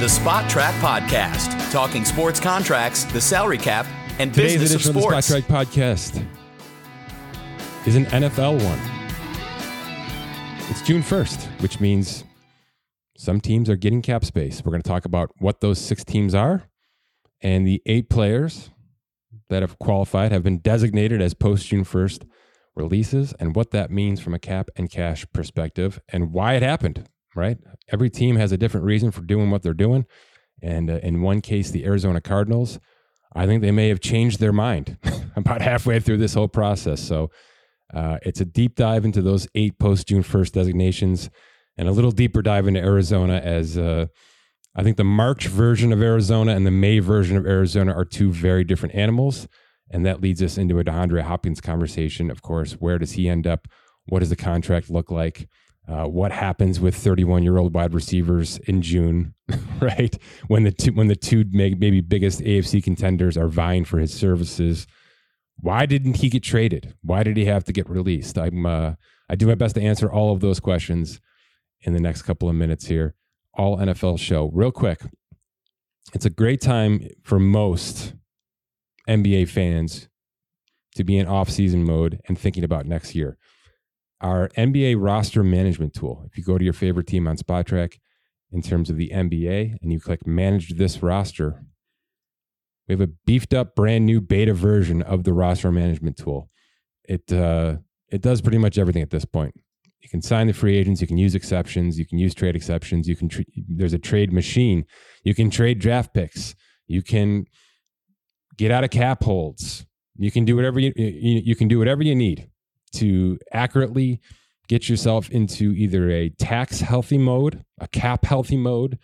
The Spotrac Podcast, talking sports contracts, the salary cap, and Today's business of edition of the. Spotrac Podcast is an NFL one. It's June 1st, which means some teams are getting cap space. We're going to talk about what those six teams are and the eight players that have qualified have been designated as post June 1st releases and what that means from a cap and cash perspective and why it happened, right? Every team has a different reason for doing what they're doing. And uh, in one case, the Arizona Cardinals, I think they may have changed their mind about halfway through this whole process. So uh, it's a deep dive into those eight post June 1st designations and a little deeper dive into Arizona as uh, I think the March version of Arizona and the May version of Arizona are two very different animals. And that leads us into a DeAndre Hopkins conversation. Of course, where does he end up? What does the contract look like? Uh, what happens with 31 year old wide receivers in June, right? When the two, when the two maybe biggest AFC contenders are vying for his services. Why didn't he get traded? Why did he have to get released? I'm uh, I do my best to answer all of those questions in the next couple of minutes here. All NFL show, real quick. It's a great time for most NBA fans to be in off-season mode and thinking about next year. Our NBA roster management tool. If you go to your favorite team on Spotrac in terms of the NBA and you click manage this roster, we have a beefed up brand new beta version of the roster management tool. It uh, it does pretty much everything at this point. You can sign the free agents, you can use exceptions, you can use trade exceptions, you can tr- there's a trade machine. You can trade draft picks. You can get out of cap holds. You can do whatever you, you you can do whatever you need to accurately get yourself into either a tax healthy mode, a cap healthy mode,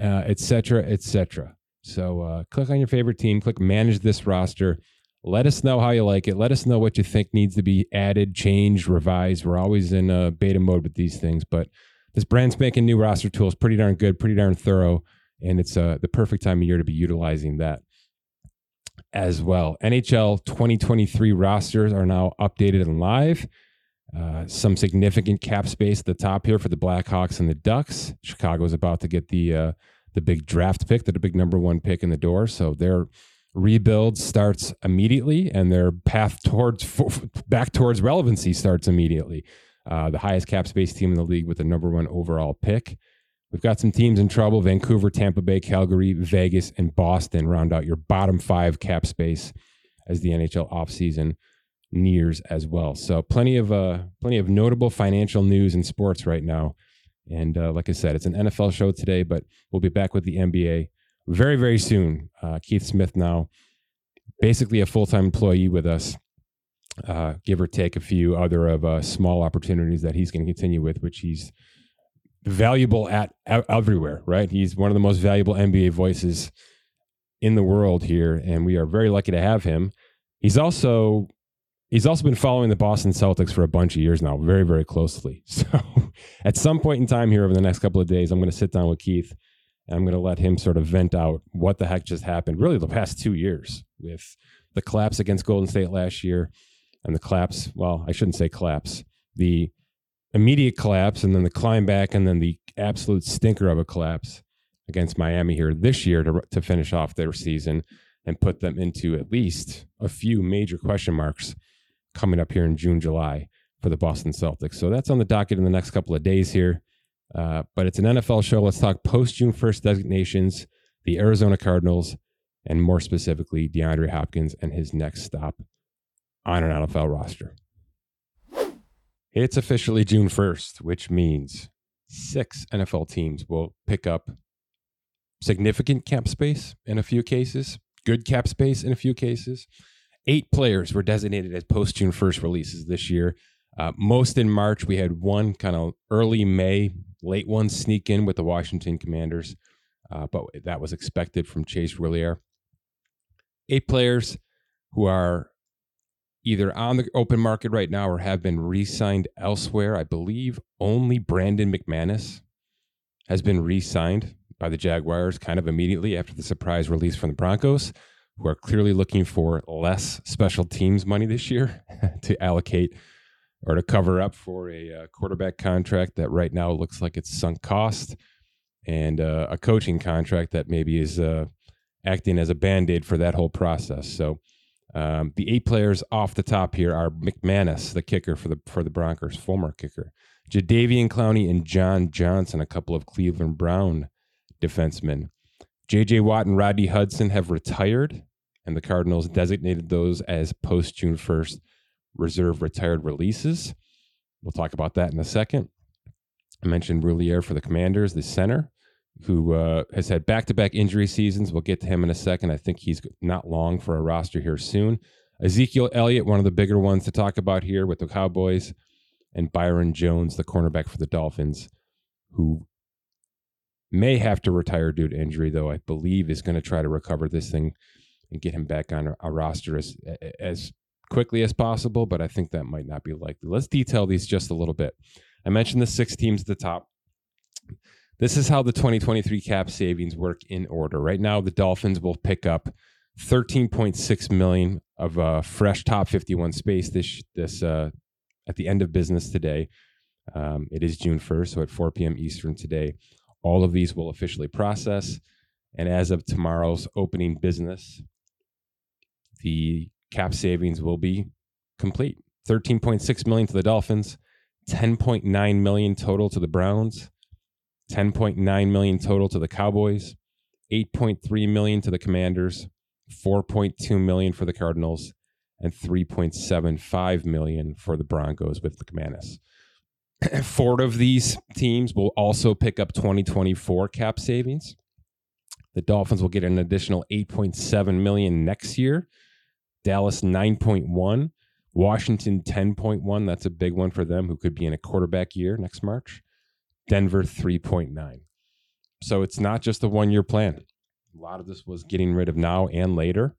uh, et cetera, et cetera. So uh, click on your favorite team, click manage this roster. Let us know how you like it. Let us know what you think needs to be added, changed, revised. We're always in uh, beta mode with these things, but this brand spanking new roster tool is pretty darn good, pretty darn thorough, and it's uh, the perfect time of year to be utilizing that as well. NHL 2023 rosters are now updated and live. Uh, some significant cap space at the top here for the Blackhawks and the Ducks. Chicago is about to get the uh, the big draft pick, the big number one pick in the door. So their rebuild starts immediately, and their path towards back towards relevancy starts immediately. Uh, the highest cap space team in the league with the number one overall pick. We've got some teams in trouble Vancouver, Tampa Bay, Calgary, Vegas, and Boston round out your bottom five cap space as the NHL offseason nears as well. So plenty of uh, plenty of notable financial news in sports right now. And uh, like I said, it's an NFL show today, but we'll be back with the NBA very, very soon. Uh, Keith Smith now basically a full time employee with us, uh, give or take a few other of uh, small opportunities that he's going to continue with, which he's valuable at everywhere, right? He's one of the most valuable NBA voices in the world here, and we are very lucky to have him. He's also he's also been following the Boston Celtics for a bunch of years now, very very closely. So at some point in time here over the next couple of days, I'm going to sit down with Keith and I'm going to let him sort of vent out what the heck just happened. Really, the past two years with the collapse against Golden State last year and the collapse. Well, I shouldn't say collapse. The immediate collapse and then the climb back and then the absolute stinker of a collapse against Miami here this year to, to finish off their season and put them into at least a few major question marks coming up here in June, July for the Boston Celtics. So that's on the docket in the next couple of days here. Uh, but it's an NFL show. Let's talk post June 1st designations, the Arizona Cardinals, and more specifically, DeAndre Hopkins and his next stop on an NFL roster. It's officially June 1st, which means six NFL teams will pick up significant cap space in a few cases, good cap space in a few cases. Eight players were designated as post June 1st releases this year. Uh, most in March. We had one kind of early May, late one sneak in with the Washington Commanders, uh, but that was expected from Chase Roulier. Eight players who are either on the open market right now or have been re signed elsewhere. I believe only Brandon McManus has been re signed by the Jaguars kind of immediately after the surprise release from the Broncos, who are clearly looking for less special teams money this year to allocate or to cover up for a uh, quarterback contract that right now looks like it's sunk cost. and uh, a coaching contract that maybe is uh, acting as a band aid for that whole process. So um, the eight players off the top here are McManus, the kicker for the for the Broncos, former kicker, Jadeveon Clowney and John Johnson, a couple of Cleveland Brown defensemen. J.J. Watt and Rodney Hudson have retired, and the Cardinals designated those as post June 1st reserve retired releases. We'll talk about that in a second. I mentioned Roulier for the Commanders, the center, who uh, has had back to back injury seasons. We'll get to him in a second. I think he's not long for a roster here soon. Ezekiel Elliott, one of the bigger ones to talk about here with the Cowboys, and Byron Jones, the cornerback for the Dolphins, who may have to retire due to injury, though I believe is going to try to recover this thing and get him back on a roster as as quickly as possible. But I think that might not be likely. Let's detail these just a little bit. I mentioned the six teams at the top. This is how the 2023 cap savings work in order. Right now, the Dolphins will pick up 13.6 million of uh, fresh top 51 space this this uh, at the end of business today. Um, it is June 1st, so at 4 p.m. Eastern today, all of these will officially process. And as of tomorrow's opening business, the cap savings will be complete. 13.6 million to the Dolphins, 10.9 million total to the Browns, 10.9 million total to the Cowboys, 8.3 million to the Commanders, 4.2 million for the Cardinals, and 3.75 million for the Broncos with the Commanders. Four of these teams will also pick up 2024 cap savings. The Dolphins will get an additional 8.7 million next year. Dallas 9.1, Washington 10.1. That's a big one for them who could be in a quarterback year next March. Denver 3.9. So it's not just a one year plan. A lot of this was getting rid of now and later.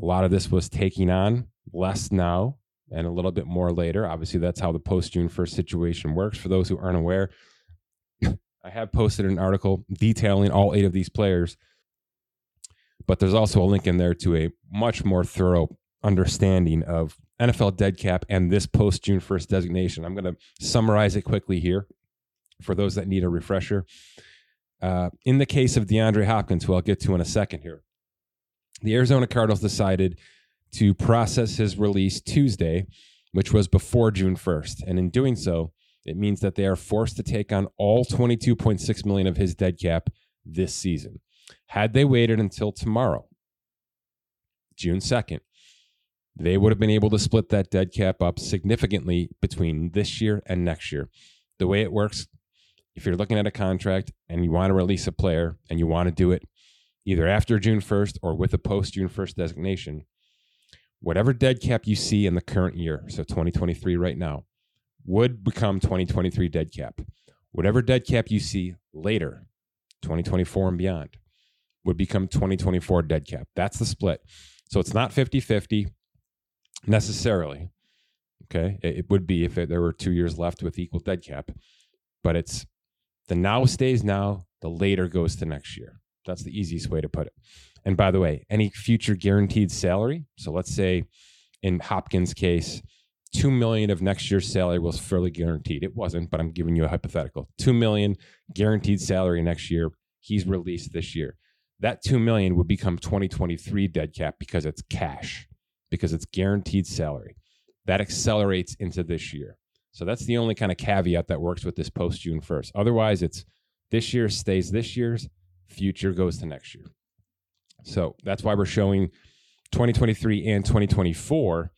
A lot of this was taking on less now and a little bit more later. Obviously, that's how the post June 1st situation works. For those who aren't aware, I have posted an article detailing all eight of these players, but there's also a link in there to a much more thorough understanding of NFL dead cap and this post June 1st designation. I'm going to summarize it quickly here for those that need a refresher. Uh, in the case of DeAndre Hopkins, who I'll get to in a second here, the Arizona Cardinals decided to process his release Tuesday, which was before June 1st. And in doing so, it means that they are forced to take on all 22.6 million of his dead cap this season. Had they waited until tomorrow, June 2nd, they would have been able to split that dead cap up significantly between this year and next year. The way it works, if you're looking at a contract and you want to release a player and you want to do it either after June 1st or with a post June 1st designation, whatever dead cap you see in the current year, so 2023 right now, would become 2023 dead cap. Whatever dead cap you see later, 2024 and beyond, would become 2024 dead cap. That's the split. So it's not 50 50 necessarily. Okay. It, would be if there were two years left with equal dead cap, but it's the now stays now, the later goes to next year. That's the easiest way to put it. And by the way, any future guaranteed salary, so let's say in Hopkins' case, two million of next year's salary was fairly guaranteed. It wasn't, but I'm giving you a hypothetical. Two million guaranteed salary next year. He's released this year. That two million would become 2023 dead cap because it's cash, because it's guaranteed salary. That accelerates into this year. So that's the only kind of caveat that works with this post June 1st. Otherwise, it's this year stays this year's, future goes to next year. So that's why we're showing 2023 and 2024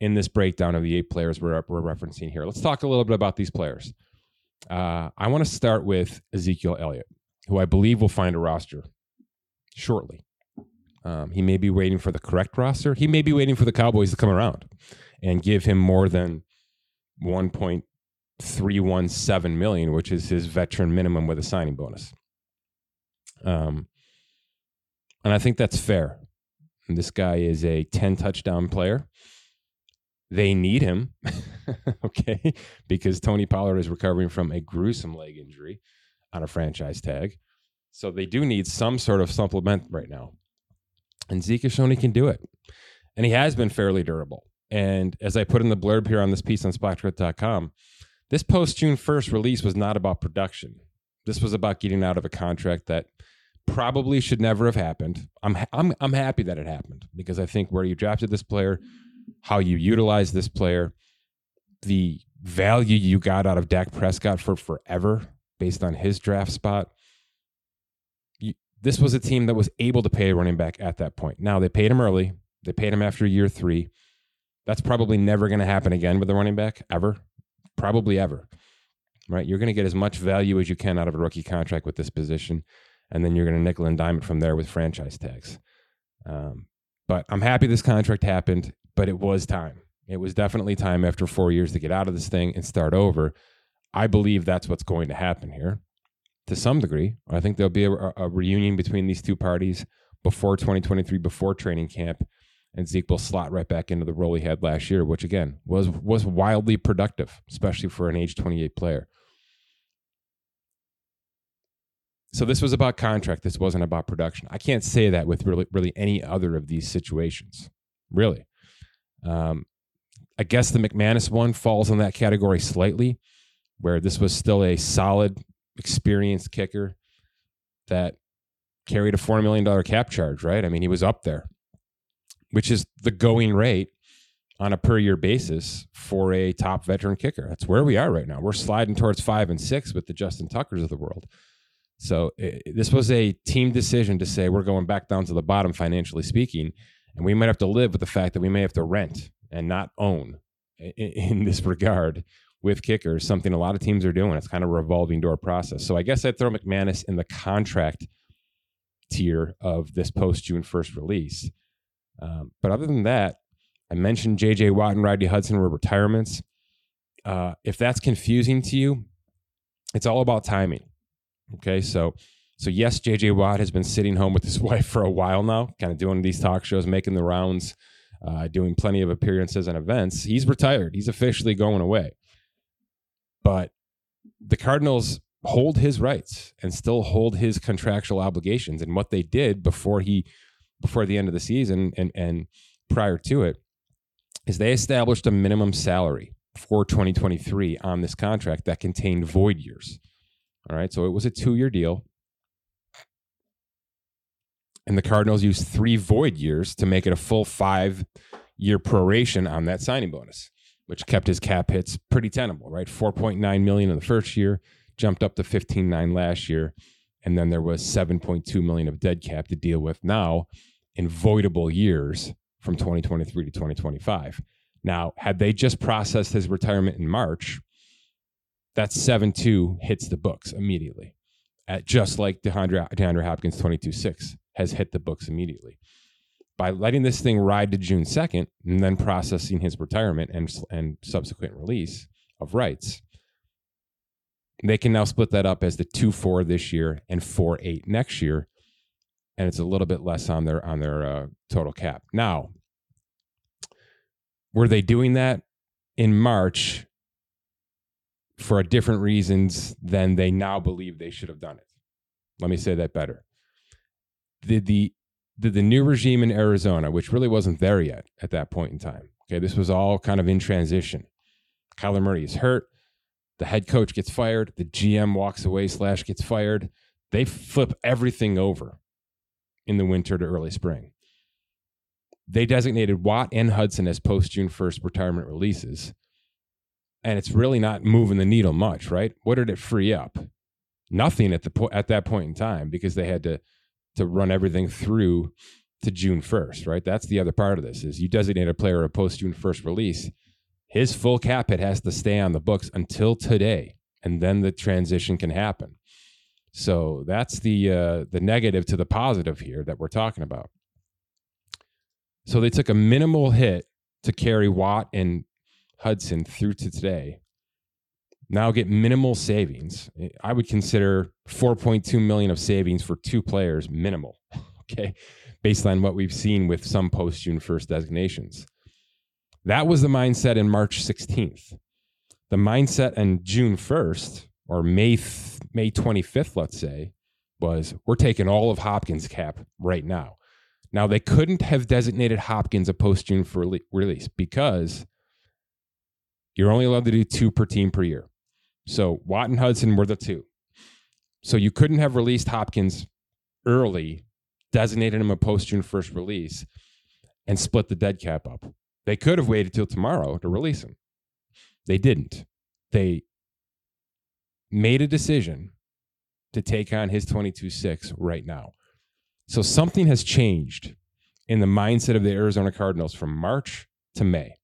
in this breakdown of the eight players we're, we're referencing here. Let's talk a little bit about these players. Uh, I want to start with Ezekiel Elliott, who I believe will find a roster shortly. Um, he may be waiting for the correct roster. He may be waiting for the Cowboys to come around and give him more than 1.317 million, which is his veteran minimum with a signing bonus. Um, and I think that's fair. And this guy is a 10 touchdown player. They need him, okay, because Tony Pollard is recovering from a gruesome leg injury on a franchise tag. So they do need some sort of supplement right now. And Zeke he can do it. And he has been fairly durable. And as I put in the blurb here on this piece on splash.com, this post June 1st release was not about production. This was about getting out of a contract that probably should never have happened. I'm I'm I'm happy that it happened because I think where you drafted this player, how you utilized this player, the value you got out of Dak Prescott for forever based on his draft spot. You, this was a team that was able to pay a running back at that point. Now they paid him early. They paid him after year three. That's probably never going to happen again with the running back ever, probably ever. Right? You're going to get as much value as you can out of a rookie contract with this position, and then you're going to nickel and dime it from there with franchise tags. Um, but I'm happy this contract happened, but it was time. It was definitely time after four years to get out of this thing and start over. I believe that's what's going to happen here to some degree. I think there'll be a, a reunion between these two parties before 2023, before training camp, and Zeke will slot right back into the role he had last year, which again was was wildly productive, especially for an age 28 player. So this was about contract. This wasn't about production. I can't say that with really, really any other of these situations. Really, um, I guess the McManus one falls in that category slightly, where this was still a solid, experienced kicker that carried a $4 million cap charge, right? I mean, he was up there, which is the going rate on a per year basis for a top veteran kicker. That's where we are right now. We're sliding towards five and six with the Justin Tuckers of the world. So it, this was a team decision to say we're going back down to the bottom financially speaking, and we might have to live with the fact that we may have to rent and not own in, in this regard with kickers, something a lot of teams are doing. It's kind of a revolving door process. So I guess I'd throw McManus in the contract tier of this post June 1st release. Um, but other than that, I mentioned JJ Watt and Rodney Hudson were retirements. Uh, if that's confusing to you, it's all about timing. Okay, so so yes, JJ Watt has been sitting home with his wife for a while now, kind of doing these talk shows, making the rounds, uh, doing plenty of appearances and events. He's retired. He's officially going away. But the Cardinals hold his rights and still hold his contractual obligations. And what they did before he before the end of the season and and prior to it is they established a minimum salary for 2023 on this contract that contained void years. All right, so it was a two-year deal. And the Cardinals used three void years to make it a full five year proration on that signing bonus, which kept his cap hits pretty tenable, right? 4.9 million in the first year, jumped up to 15.9 last year. And then there was 7.2 million of dead cap to deal with now in voidable years from 2023 to 2025. Now, had they just processed his retirement in March, that 7 2 hits the books immediately, at just like DeAndre, DeAndre Hopkins 22 6 has hit the books immediately. By letting this thing ride to June 2nd and then processing his retirement and, and subsequent release of rights, they can now split that up as the 2 4 this year and 4 8 next year. And it's a little bit less on their on their uh, total cap. Now, were they doing that in March for different reasons than they now believe they should have done it? Let me say that better did the did the new regime in Arizona, which really wasn't there yet at that point in time. Okay, this was all kind of in transition. Kyler Murray is hurt. The head coach gets fired. The GM walks away slash gets fired. They flip everything over in the winter to early spring. They designated Watt and Hudson as post June 1st retirement releases. And it's really not moving the needle much, right? What did it free up? Nothing at the po- at that point in time because they had to to run everything through to June 1st, right? That's the other part of this is you designate a player a post June 1st release. His full cap hit has to stay on the books until today, and then the transition can happen. So that's the uh, the negative to the positive here that we're talking about. So they took a minimal hit to carry Watt and Hudson through to today now get minimal savings. I would consider 4.2 million of savings for two players minimal. Okay. Based on what we've seen with some post June 1st designations. That was the mindset in March 16th. The mindset on June 1st or May th- May 25th, let's say, was we're taking all of Hopkins cap right now. Now they couldn't have designated Hopkins a post June release because you're only allowed to do two per team per year. So Watt and Hudson were the two. So you couldn't have released Hopkins early, designated him a post June 1st release, and split the dead cap up. They could have waited till tomorrow to release him. They didn't. They made a decision to take on his 22 6 right now. So something has changed in the mindset of the Arizona Cardinals from March to May.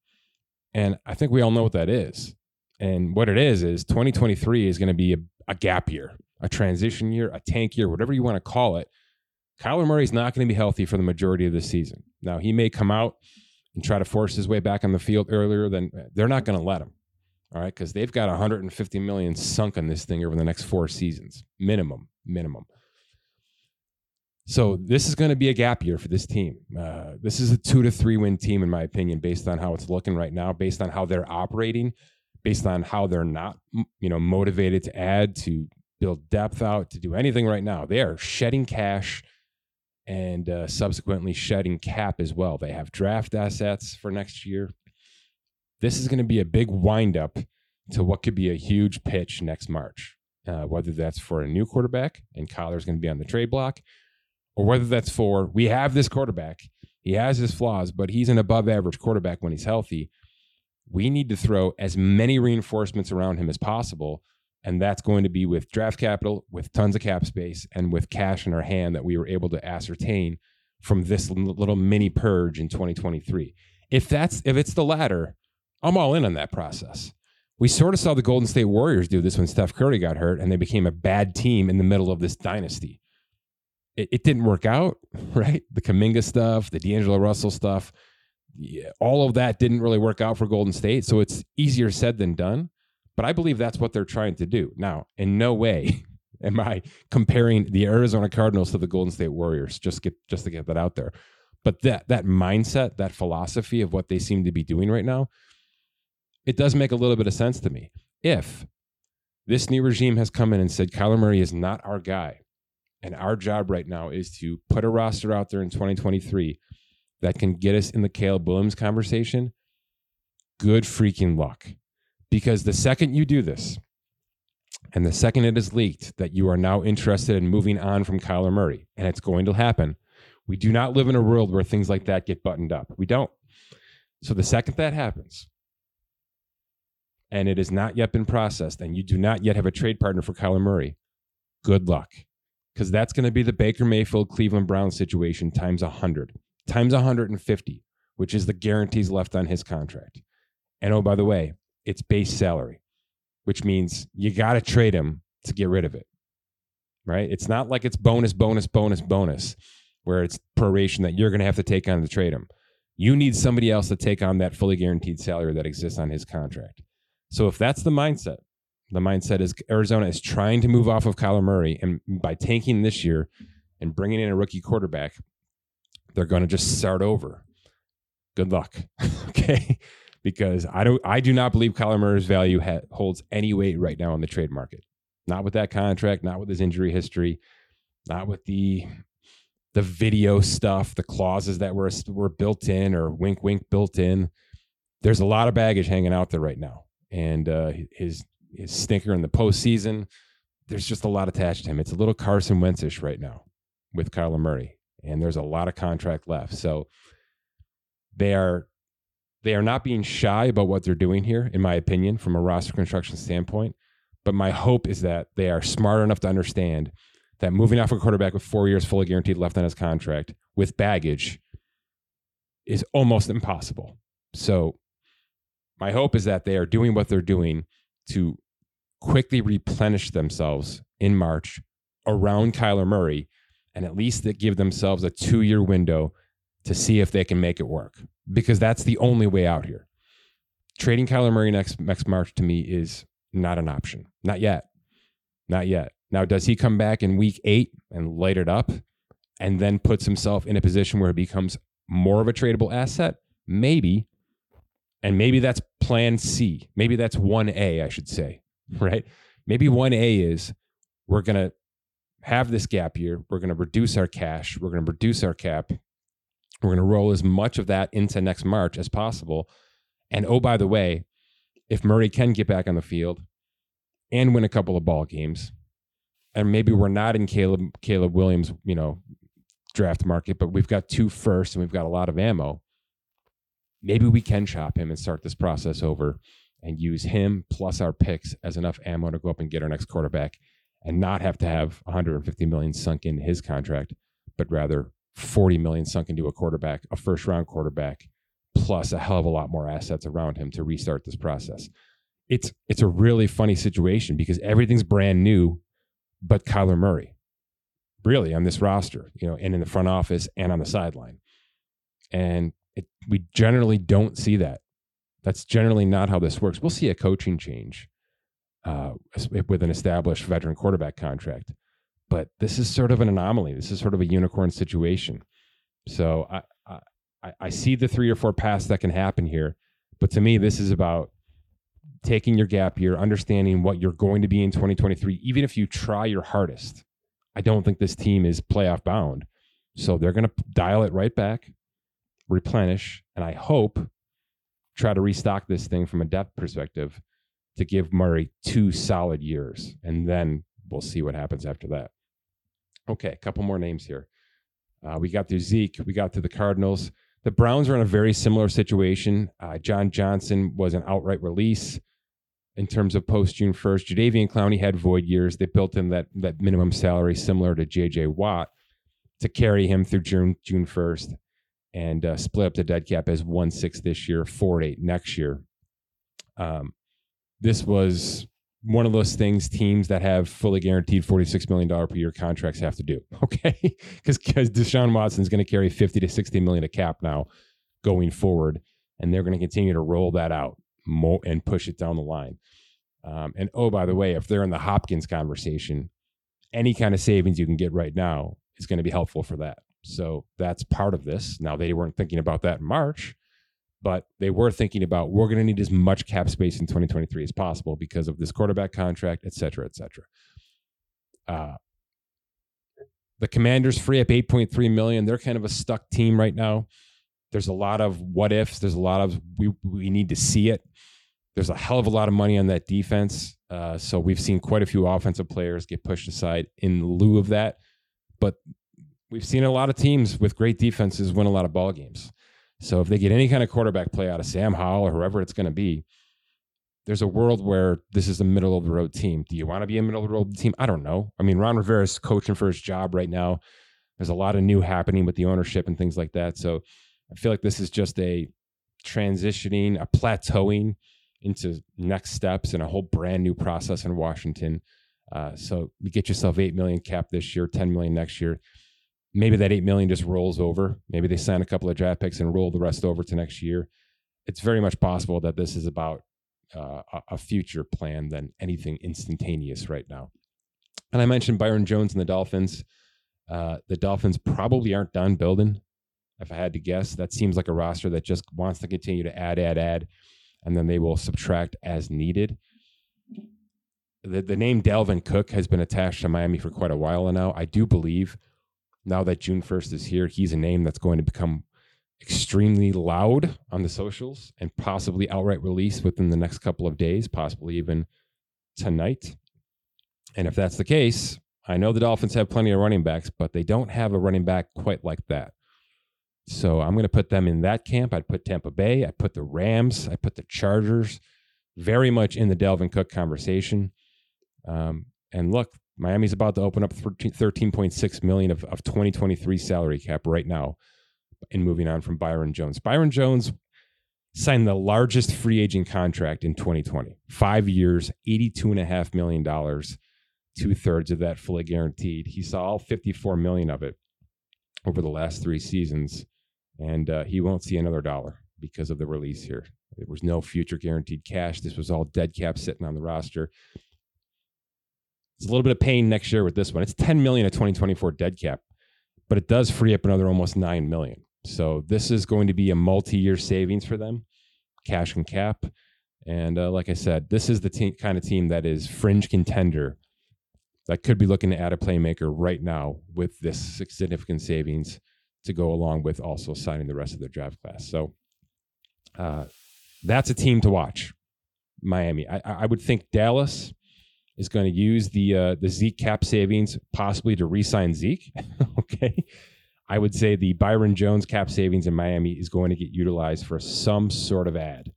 And I think we all know what that is. And what it is, is 2023 is going to be a, a gap year, a transition year, a tank year, whatever you want to call it. Kyler Murray's not going to be healthy for the majority of the season. Now, he may come out and try to force his way back on the field earlier than they're not going to let him. All right, because they've got 150 million sunk in this thing over the next four seasons, minimum, minimum. So this is going to be a gap year for this team. Uh, this is a two to three win team, in my opinion, based on how it's looking right now, based on how they're operating, based on how they're not, you know, motivated to add, to build depth out, to do anything right now. They are shedding cash and uh, subsequently shedding cap as well. They have draft assets for next year. This is going to be a big windup to what could be a huge pitch next March, uh, whether that's for a new quarterback and Kyler's going to be on the trade block, or whether that's for we have this quarterback. He has his flaws, but he's an above average quarterback when he's healthy. We need to throw as many reinforcements around him as possible and that's going to be with draft capital, with tons of cap space, and with cash in our hand that we were able to ascertain from this little mini purge in 2023. If that's if it's the latter, I'm all in on that process. We sort of saw the Golden State Warriors do this when Steph Curry got hurt and they became a bad team in the middle of this dynasty. It, it didn't work out, right? The Kuminga stuff, the D'Angelo Russell stuff, yeah, all of that didn't really work out for Golden State. So it's easier said than done. But I believe that's what they're trying to do. Now, in no way am I comparing the Arizona Cardinals to the Golden State Warriors. Just get just to get that out there. But that that mindset, that philosophy of what they seem to be doing right now, it does make a little bit of sense to me. If this new regime has come in and said Kyler Murray is not our guy, and our job right now is to put a roster out there in 2023 that can get us in the Caleb Williams conversation, good freaking luck. Because the second you do this, and the second it is leaked that you are now interested in moving on from Kyler Murray, and it's going to happen, we do not live in a world where things like that get buttoned up. We don't. So the second that happens, and it has not yet been processed, and you do not yet have a trade partner for Kyler Murray, good luck. Because that's going to be the Baker Mayfield Cleveland Brown situation times 100, times 150, which is the guarantees left on his contract. And oh, by the way, it's base salary, which means you got to trade him to get rid of it. Right? It's not like it's bonus, bonus, bonus, bonus, where it's proration that you're going to have to take on to trade him. You need somebody else to take on that fully guaranteed salary that exists on his contract. So if that's the mindset, the mindset is Arizona is trying to move off of Kyler Murray, and by tanking this year and bringing in a rookie quarterback, they're going to just start over. Good luck. okay because I don't I do not believe Kyler Murray's value ha- holds any weight right now on the trade market. Not with that contract, not with his injury history, not with the the video stuff, the clauses that were were built in or wink wink built in. There's a lot of baggage hanging out there right now, and uh, his his stinker in the postseason. There's just a lot attached to him. It's a little Carson Wentzish right now with Kyler Murray, and there's a lot of contract left. So they are they are not being shy about what they're doing here, in my opinion, from a roster construction standpoint. But my hope is that they are smart enough to understand that moving off a quarterback with four years fully guaranteed left on his contract with baggage is almost impossible. So my hope is that they are doing what they're doing to quickly replenish themselves in March around Kyler Murray and at least that give themselves a two year window to see if they can make it work because that's the only way out here. Trading Kyler Murray next next March to me is not an option. Not yet. Not yet. Now, does he come back in week eight and light it up and then puts himself in a position where he becomes more of a tradable asset? Maybe. And maybe that's plan C. Maybe that's 1A, I should say, right? Maybe 1A is we're going to have this gap year. We're going to reduce our cash. We're going to reduce our cap. We're going to roll as much of that into next March as possible. And oh, by the way, if Murray can get back on the field and win a couple of ball games, and maybe we're not in Caleb Caleb Williams, you know, draft market, but we've got two firsts and we've got a lot of ammo. Maybe we can chop him and start this process over and use him plus our picks as enough ammo to go up and get our next quarterback and not have to have 150 million sunk in his contract, but rather 40 million sunk into a quarterback, a first round quarterback, plus a hell of a lot more assets around him to restart this process. It's it's a really funny situation because everything's brand new, but Kyler Murray, really on this roster, you know, and in the front office and on the sideline, and it, we generally don't see that. That's generally not how this works. We'll see a coaching change uh, with an established veteran quarterback contract, but this is sort of an anomaly. This is sort of a unicorn situation. So I, I, I see the three or four paths that can happen here, but to me, this is about taking your gap year, understanding what you're going to be in 2023, even if you try your hardest. I don't think this team is playoff bound. So they're going to dial it right back, replenish, and I hope try to restock this thing from a depth perspective to give Murray two solid years. And then we'll see what happens after that. Okay, a couple more names here. Uh, we got through Zeke, we got through the Cardinals. The Browns are in a very similar situation. Uh, John Johnson was an outright release in terms of post June 1st. Jadeveon Clowney had void years. They built in that, that minimum salary similar to JJ Watt to carry him through June, June 1st and uh, split up the dead cap as 1 6 this year, 4 8 next year. Um, this was one of those things teams that have fully guaranteed $46 million per year contracts have to do. Okay. Because because Deshaun Watson is going to carry 50 to 60 million a cap now going forward. And they're going to continue to roll that out and push it down the line. Um, and oh, by the way, if they're in the Hopkins conversation, any kind of savings you can get right now is going to be helpful for that. So that's part of this. Now, they weren't thinking about that in March, but they were thinking about we're going to need as much cap space in 2023 as possible because of this quarterback contract, et cetera, et cetera. Uh, the Commanders free up 8.3 million. They're kind of a stuck team right now. There's a lot of what ifs. There's a lot of we we need to see it. There's a hell of a lot of money on that defense. Uh, so we've seen quite a few offensive players get pushed aside in lieu of that. But we've seen a lot of teams with great defenses win a lot of ball games. So if they get any kind of quarterback play out of Sam Howell or whoever it's going to be, there's a world where this is a middle of the road team. Do you want to be a middle of the road team? I don't know. I mean, Ron Rivera is coaching for his job right now. There's a lot of new happening with the ownership and things like that. So I feel like this is just a transitioning, a plateauing into next steps and a whole brand new process in Washington. Uh, so you get yourself eight million cap this year, ten million next year maybe that eight million just rolls over. Maybe they sign a couple of draft picks and roll the rest over to next year. It's very much possible that this is about uh, a future plan than anything instantaneous right now. And I mentioned Byron Jones and the Dolphins. Uh, the Dolphins probably aren't done building. If I had to guess, that seems like a roster that just wants to continue to add, add, add, and then they will subtract as needed. The, the name Dalvin Cook has been attached to Miami for quite a while now. I do believe now that June 1st is here, he's a name that's going to become extremely loud on the socials and possibly outright release within the next couple of days, possibly even tonight. And if that's the case, I know the Dolphins have plenty of running backs, but they don't have a running back quite like that. So I'm going to put them in that camp. I'd put Tampa Bay. I put the Rams. I put the Chargers very much in the Dalvin Cook conversation. Um, and look, Miami's about to open up 13.6 million of, of 2023 salary cap right now And moving on from Byron Jones. Byron Jones signed the largest free agent contract in 2020. Five years, $82.5 million, two thirds of that fully guaranteed. He saw all 54 million of it over the last three seasons, and uh, he won't see another dollar because of the release here. There was no future guaranteed cash. This was all dead cap sitting on the roster. It's a little bit of pain next year with this one. It's 10 million at 2024 dead cap, but it does free up another almost 9 million. So this is going to be a multi-year savings for them, cash and cap. And uh, like I said, this is the te- kind of team that is fringe contender that could be looking to add a playmaker right now with this significant savings to go along with also signing the rest of their draft class. So uh, that's a team to watch. Miami. I, I would think Dallas is going to use the uh, the Zeke cap savings possibly to re-sign Zeke. okay, I would say the Byron Jones cap savings in Miami is going to get utilized for some sort of ad,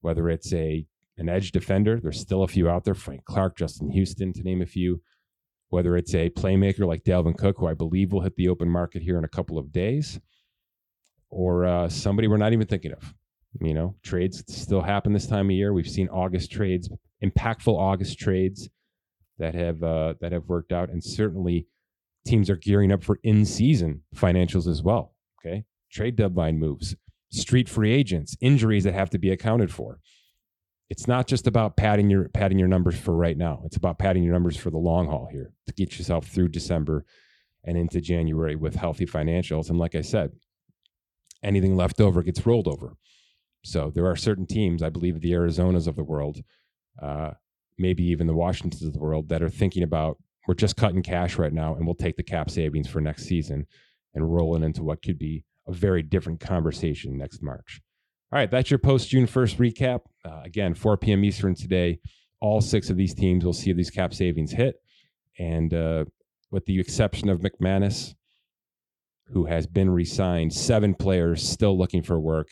whether it's a an edge defender. There's still a few out there: Frank Clark, Justin Houston, to name a few. Whether it's a playmaker like Dalvin Cook, who I believe will hit the open market here in a couple of days, or uh, somebody we're not even thinking of. You know, trades still happen this time of year. We've seen August trades, impactful August trades that have uh, that have worked out, and certainly teams are gearing up for in-season financials as well. Okay, trade deadline moves, street free agents, injuries that have to be accounted for. It's not just about padding your padding your numbers for right now. It's about padding your numbers for the long haul here to get yourself through December and into January with healthy financials. And like I said, anything left over gets rolled over. So there are certain teams, I believe the Arizonas of the world, uh, maybe even the Washingtons of the world, that are thinking about we're just cutting cash right now and we'll take the cap savings for next season and roll it into what could be a very different conversation next March. All right, that's your post June 1st recap. Uh, again, 4 p.m. Eastern today. All six of these teams will see these cap savings hit. And uh, with the exception of McManus, who has been re signed, seven players still looking for work.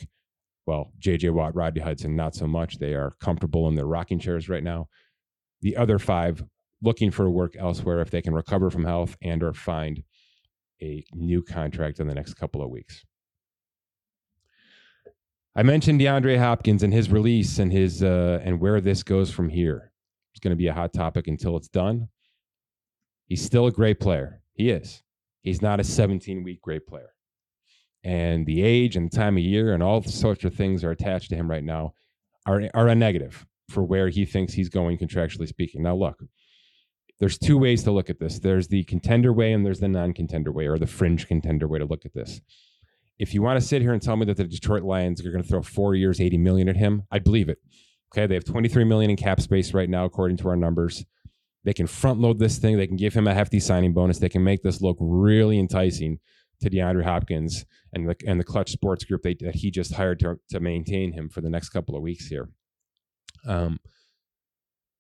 Well, JJ Watt, Rodney Hudson, not so much. They are comfortable in their rocking chairs right now. The other five looking for work elsewhere if they can recover from health and or find a new contract in the next couple of weeks. I mentioned DeAndre Hopkins and his release and his uh, and where this goes from here. It's going to be a hot topic until it's done. He's still a great player. He is. He's not a 17 week great player. And the age and the time of year and all sorts of things are attached to him right now are are a negative for where he thinks he's going contractually speaking. Now look, there's two ways to look at this. There's the contender way and there's the non-contender way or the fringe contender way to look at this. If you want to sit here and tell me that the Detroit Lions are going to throw four years, 80 million at him, I believe it. Okay. They have 23 million in cap space right now, according to our numbers. They can front load this thing. They can give him a hefty signing bonus. They can make this look really enticing to DeAndre Hopkins and the, and the Clutch Sports Group they, that he just hired to, to maintain him for the next couple of weeks here. Um,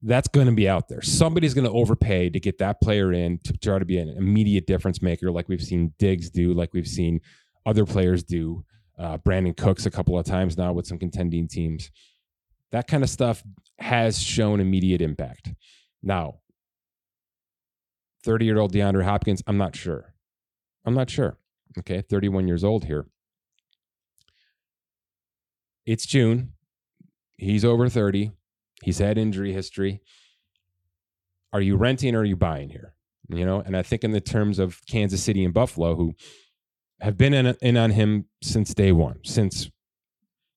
that's going to be out there. Somebody's going to overpay to get that player in to try to be an immediate difference maker, like we've seen Diggs do, like we've seen other players do. Uh, Brandin Cooks a couple of times now with some contending teams. That kind of stuff has shown immediate impact. Now, 30 year old DeAndre Hopkins, I'm not sure. I'm not sure. Okay, 31 years old here. It's June. He's over 30. He's had injury history. Are you renting or are you buying here? You know, and I think in the terms of Kansas City and Buffalo, who have been in, in on him since day one, since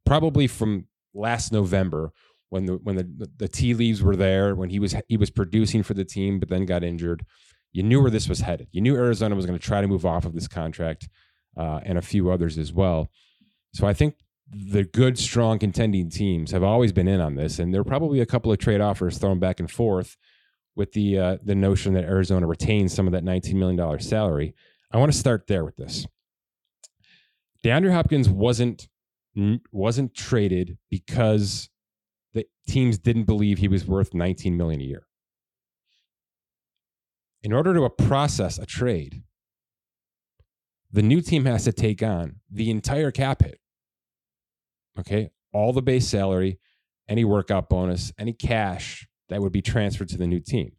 probably from last November when the when the, the tea leaves were there, when he was he was producing for the team, but then got injured. You knew where this was headed. You knew Arizona was going to try to move off of this contract, uh, and a few others as well. So I think the good, strong contending teams have always been in on this, and there are probably a couple of trade offers thrown back and forth with the uh, the notion that Arizona retains some of that nineteen million dollar salary. I want to start there with this. DeAndre Hopkins wasn't wasn't traded because the teams didn't believe he was worth 19 million a year. In order to process a trade, the new team has to take on the entire cap hit Okay. All the base salary, any workout bonus, any cash that would be transferred to the new team,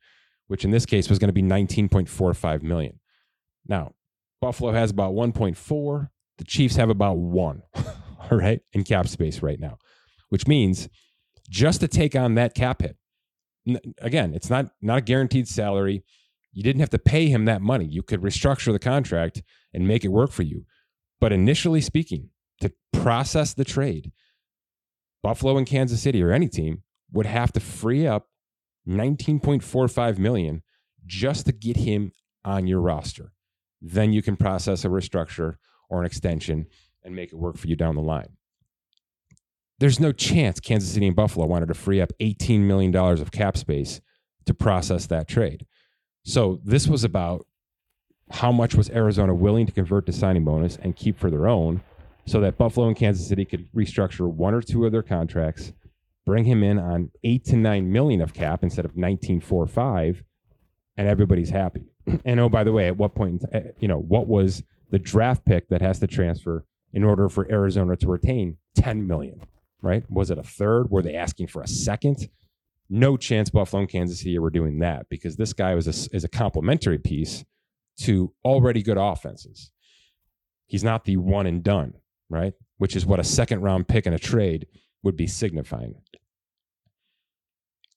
which in this case was going to be 19.45 million. Now, Buffalo has about 1.4. The Chiefs have about one, all right, in cap space right now, which means just to take on that cap hit. Again, it's not not a guaranteed salary. You didn't have to pay him that money. You could restructure the contract and make it work for you. But initially speaking, to process the trade, Buffalo and Kansas City or any team would have to free up 19.45 million just to get him on your roster. Then you can process a restructure or an extension and make it work for you down the line. There's no chance Kansas City and Buffalo wanted to free up $18 million of cap space to process that trade. So this was about how much was Arizona willing to convert to signing bonus and keep for their own so that Buffalo and Kansas City could restructure one or two of their contracts bring him in on eight to nine million of cap instead of nineteen four five, and everybody's happy. and oh, by the way, at what point, eh, you know, what was the draft pick that has to transfer in order for Arizona to retain ten million? Right? Was it a third? Were they asking for a second? No chance Buffalo and Kansas City were doing that because this guy was a, is a complementary piece to already good offenses. He's not the one and done, right? Which is what a second round pick in a trade would be signifying.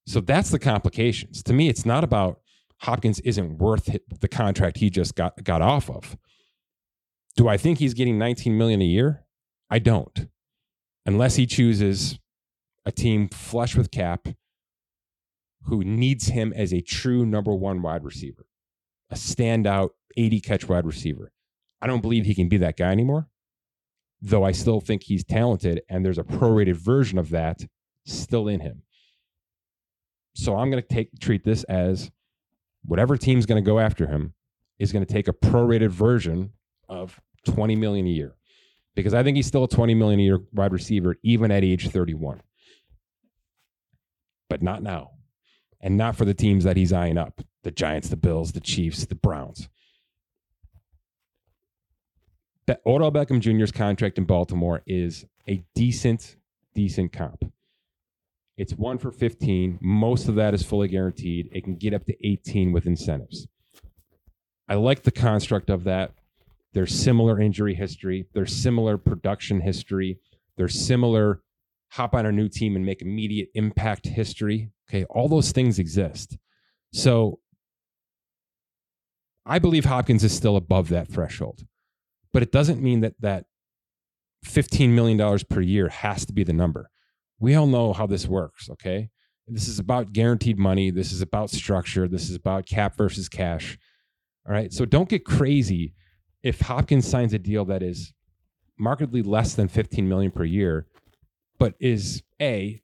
So that's the complications. To me, it's not about Hopkins isn't worth the contract he just got got off of. Do I think he's getting 19 million a year? I don't. Unless he chooses a team flush with cap who needs him as a true number 1 wide receiver. A standout 80 catch wide receiver. I don't believe he can be that guy anymore. Though I still think he's talented and there's a prorated version of that still in him. So I'm going to take treat this as whatever team's going to go after him is going to take a prorated version of 20 million a year because I think he's still a 20 million a year wide receiver even at age 31. But not now. And not for the teams that he's eyeing up. The Giants, the Bills, the Chiefs, the Browns. Odell Beckham Jr.'s contract in Baltimore is a decent, decent comp. It's one for 15. Most of that is fully guaranteed. It can get up to 18 with incentives. I like the construct of that. There's similar injury history, there's similar production history, there's similar hop on a new team and make immediate impact history. Okay, all those things exist. So I believe Hopkins is still above that threshold but it doesn't mean that that $15 million per year has to be the number. We all know how this works, okay? This is about guaranteed money. This is about structure. This is about cap versus cash. All right. So don't get crazy if Hopkins signs a deal that is markedly less than 15 million per year, but is A,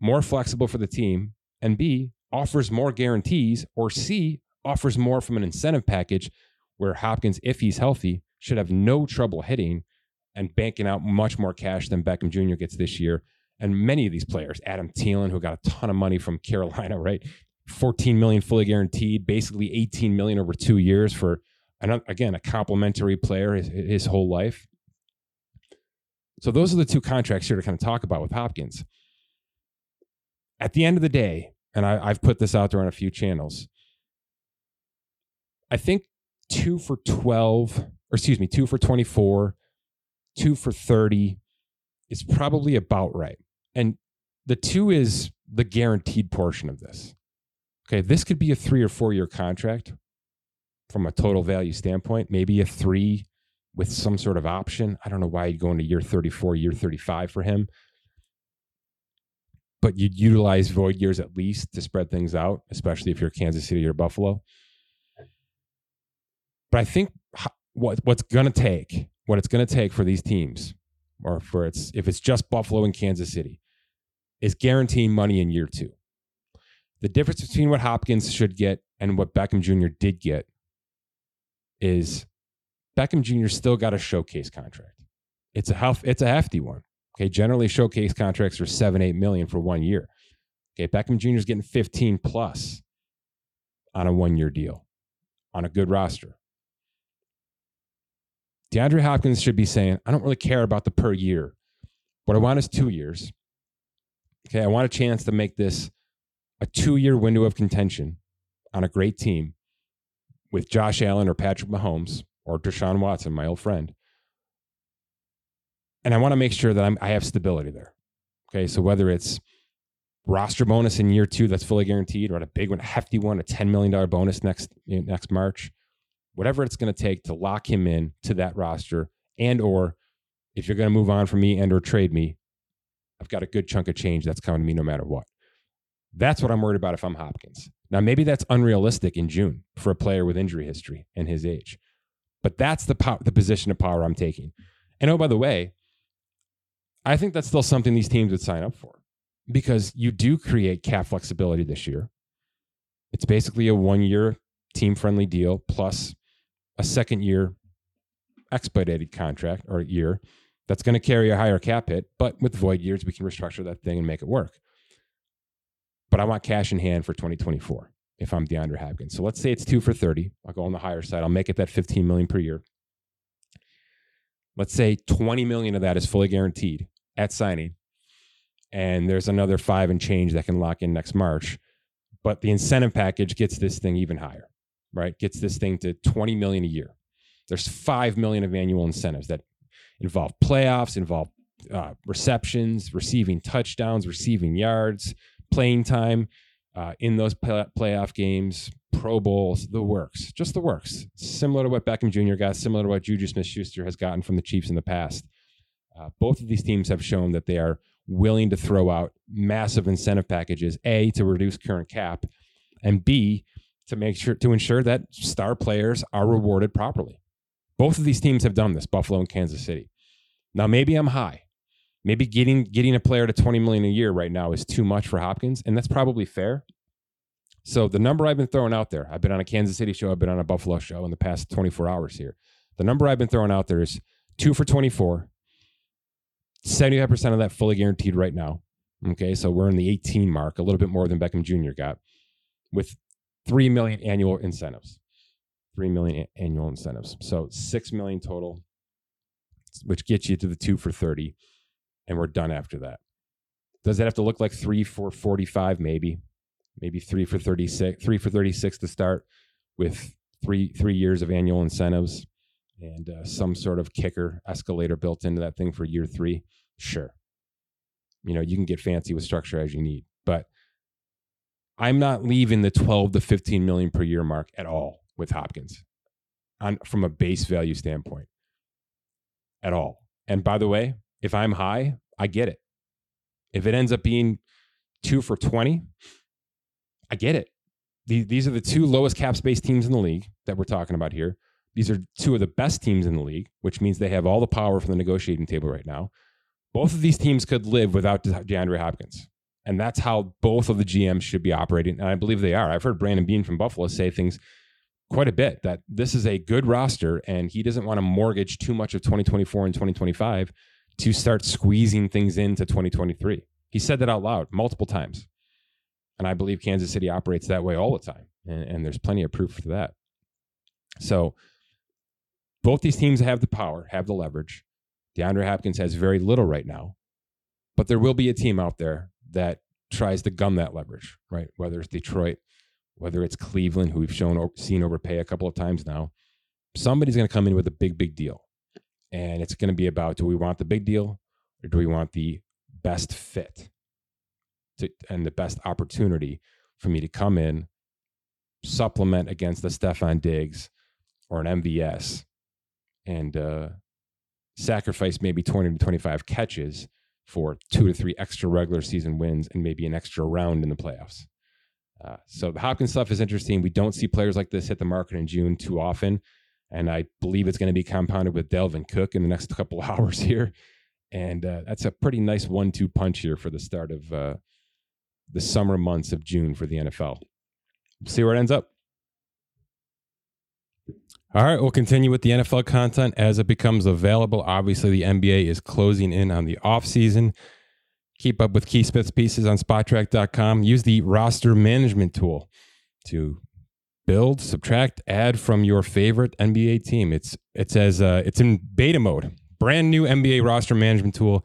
more flexible for the team, and B, offers more guarantees, or C, offers more from an incentive package where Hopkins, if he's healthy, should have no trouble hitting and banking out much more cash than Beckham Jr. gets this year. And many of these players, Adam Thielen, who got a ton of money from Carolina, right? 14 million fully guaranteed, basically 18 million over two years for, again, a complimentary player his, his whole life. So those are the two contracts here to kind of talk about with Hopkins. At the end of the day, and I, I've put this out there on a few channels, I think two for 12, or excuse me, two for 24, two for 30 is probably about right. And the two is the guaranteed portion of this. Okay, this could be a three or four year contract from a total value standpoint, maybe a three with some sort of option. I don't know why you'd go into year 34, year 35 for him. But you'd utilize void years at least to spread things out, especially if you're Kansas City or Buffalo. But I think what what's going to take, what it's going to take for these teams, or for it's if it's just Buffalo and Kansas City, is guaranteeing money in year two. The difference between what Hopkins should get and what Beckham Jr. did get is Beckham Jr. still got a showcase contract. It's a it's a hefty one. Okay, generally showcase contracts are seven, eight million for one year. Okay, Beckham Jr. is getting 15 plus on a one year deal on a good roster. DeAndre Hopkins should be saying, I don't really care about the per year. What I want is two years. Okay, I want a chance to make this a two year window of contention on a great team with Josh Allen or Patrick Mahomes or Deshaun Watson, my old friend. And I want to make sure that I'm, I have stability there. Okay, so whether it's roster bonus in year two that's fully guaranteed, or a big one, a hefty one, a $10 million bonus next, next March, whatever it's going to take to lock him in to that roster and or if you're going to move on from me and or trade me i've got a good chunk of change that's coming to me no matter what. That's what i'm worried about if i'm hopkins. Now maybe that's unrealistic in june for a player with injury history and his age but that's the po- the position of power i'm taking. And oh by the way i think that's still something these teams would sign up for because you do create cap flexibility this year. It's basically a one year team friendly deal plus a second year expedited contract or year That's going to carry a higher cap hit, but with void years, we can restructure that thing and make it work. But I want cash in hand for 2024 if I'm DeAndre Hopkins. So let's say it's two for 30. I'll go on the higher side. I'll make it that 15 million per year. Let's say 20 million of that is fully guaranteed at signing. And there's another five and change that can lock in next March. But the incentive package gets this thing even higher, right? Gets this thing to 20 million a year. There's 5 million of annual incentives that involve playoffs, involve uh, receptions, receiving touchdowns, receiving yards, playing time uh, in those play- playoff games, Pro Bowls, the works, just the works. Similar to what Beckham Jr. got, similar to what Juju Smith Schuster has gotten from the Chiefs in the past. Uh, both of these teams have shown that they are willing to throw out massive incentive packages, A, to reduce current cap, and B, to make sure to ensure that star players are rewarded properly. Both of these teams have done this, Buffalo and Kansas City. Now maybe I'm high. Maybe getting getting a player to 20 million a year right now is too much for Hopkins, and that's probably fair. So the number I've been throwing out there, I've been on a Kansas City show, I've been on a Buffalo show in the past 24 hours here. The number I've been throwing out there is two for 24, 75% of that fully guaranteed right now. Okay, so we're in the 18 mark, a little bit more than Beckham Jr. got, with 3 million annual incentives. 3 million annual incentives. So 6 million total, which gets you to the 2 for 30 and we're done after that. Does that have to look like 3 for 45 maybe? Maybe 3 for 36, 3 for 36 to start with 3 3 years of annual incentives and uh, some sort of kicker escalator built into that thing for year 3. Sure. You know, you can get fancy with structure as you need, but I'm not leaving the 12 to 15 million per year mark at all with Hopkins on from a base value standpoint at all. And by the way, if I'm high, I get it. If it ends up being two for 20, I get it. These are the two lowest cap space teams in the league that we're talking about here. These are two of the best teams in the league, which means they have all the power from the negotiating table right now. Both of these teams could live without DeAndre Hopkins. And that's how both of the GMs should be operating. And I believe they are. I've heard Brandon Beane from Buffalo say things quite a bit that this is a good roster and he doesn't want to mortgage too much of 2024 and 2025 to start squeezing things into 2023. He said that out loud multiple times. And I believe Kansas City operates that way all the time. And, and there's plenty of proof for that. So both these teams have the power, have the leverage. DeAndre Hopkins has very little right now, but there will be a team out there that tries to gun that leverage, right? Whether it's Detroit, whether it's Cleveland, who we've shown seen overpay a couple of times now, somebody's going to come in with a big, big deal, and it's going to be about: do we want the big deal, or do we want the best fit, to, and the best opportunity for me to come in, supplement against the Stefon Diggs or an MVS, and uh, sacrifice maybe twenty to twenty-five catches for two to three extra regular season wins and maybe an extra round in the playoffs. Uh, so the Hopkins stuff is interesting. We don't see players like this hit the market in June too often, and I believe it's going to be compounded with Dalvin Cook in the next couple of hours here, and uh, that's a pretty nice one-two punch here for the start of uh, the summer months of June for the NFL. We'll see where it ends up. All right, we'll continue with the NFL content as it becomes available. Obviously, the NBA is closing in on the off season. Keep up with Keith Smith's pieces on Spotrac.com. Use the roster management tool to build, subtract, add from your favorite NBA team. It's it says uh, it's in beta mode. Brand new NBA roster management tool.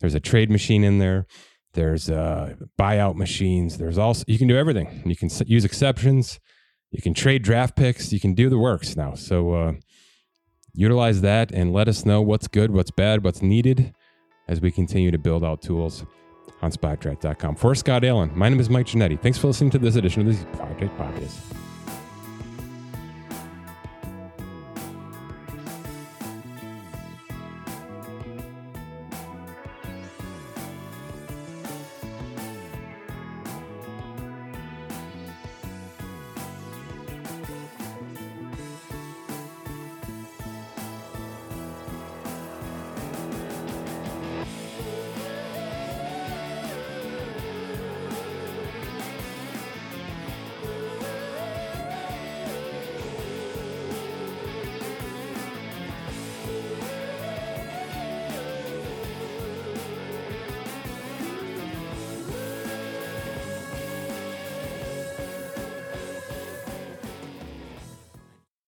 There's a trade machine in there. There's uh, buyout machines. There's also you can do everything. You can use exceptions. You can trade draft picks. You can do the works now. So uh, utilize that and let us know what's good, what's bad, what's needed as we continue to build out tools on Spotrac.com. For Scott Allen, my name is Mike Ginnitti. Thanks for listening to this edition of the Project Podcast.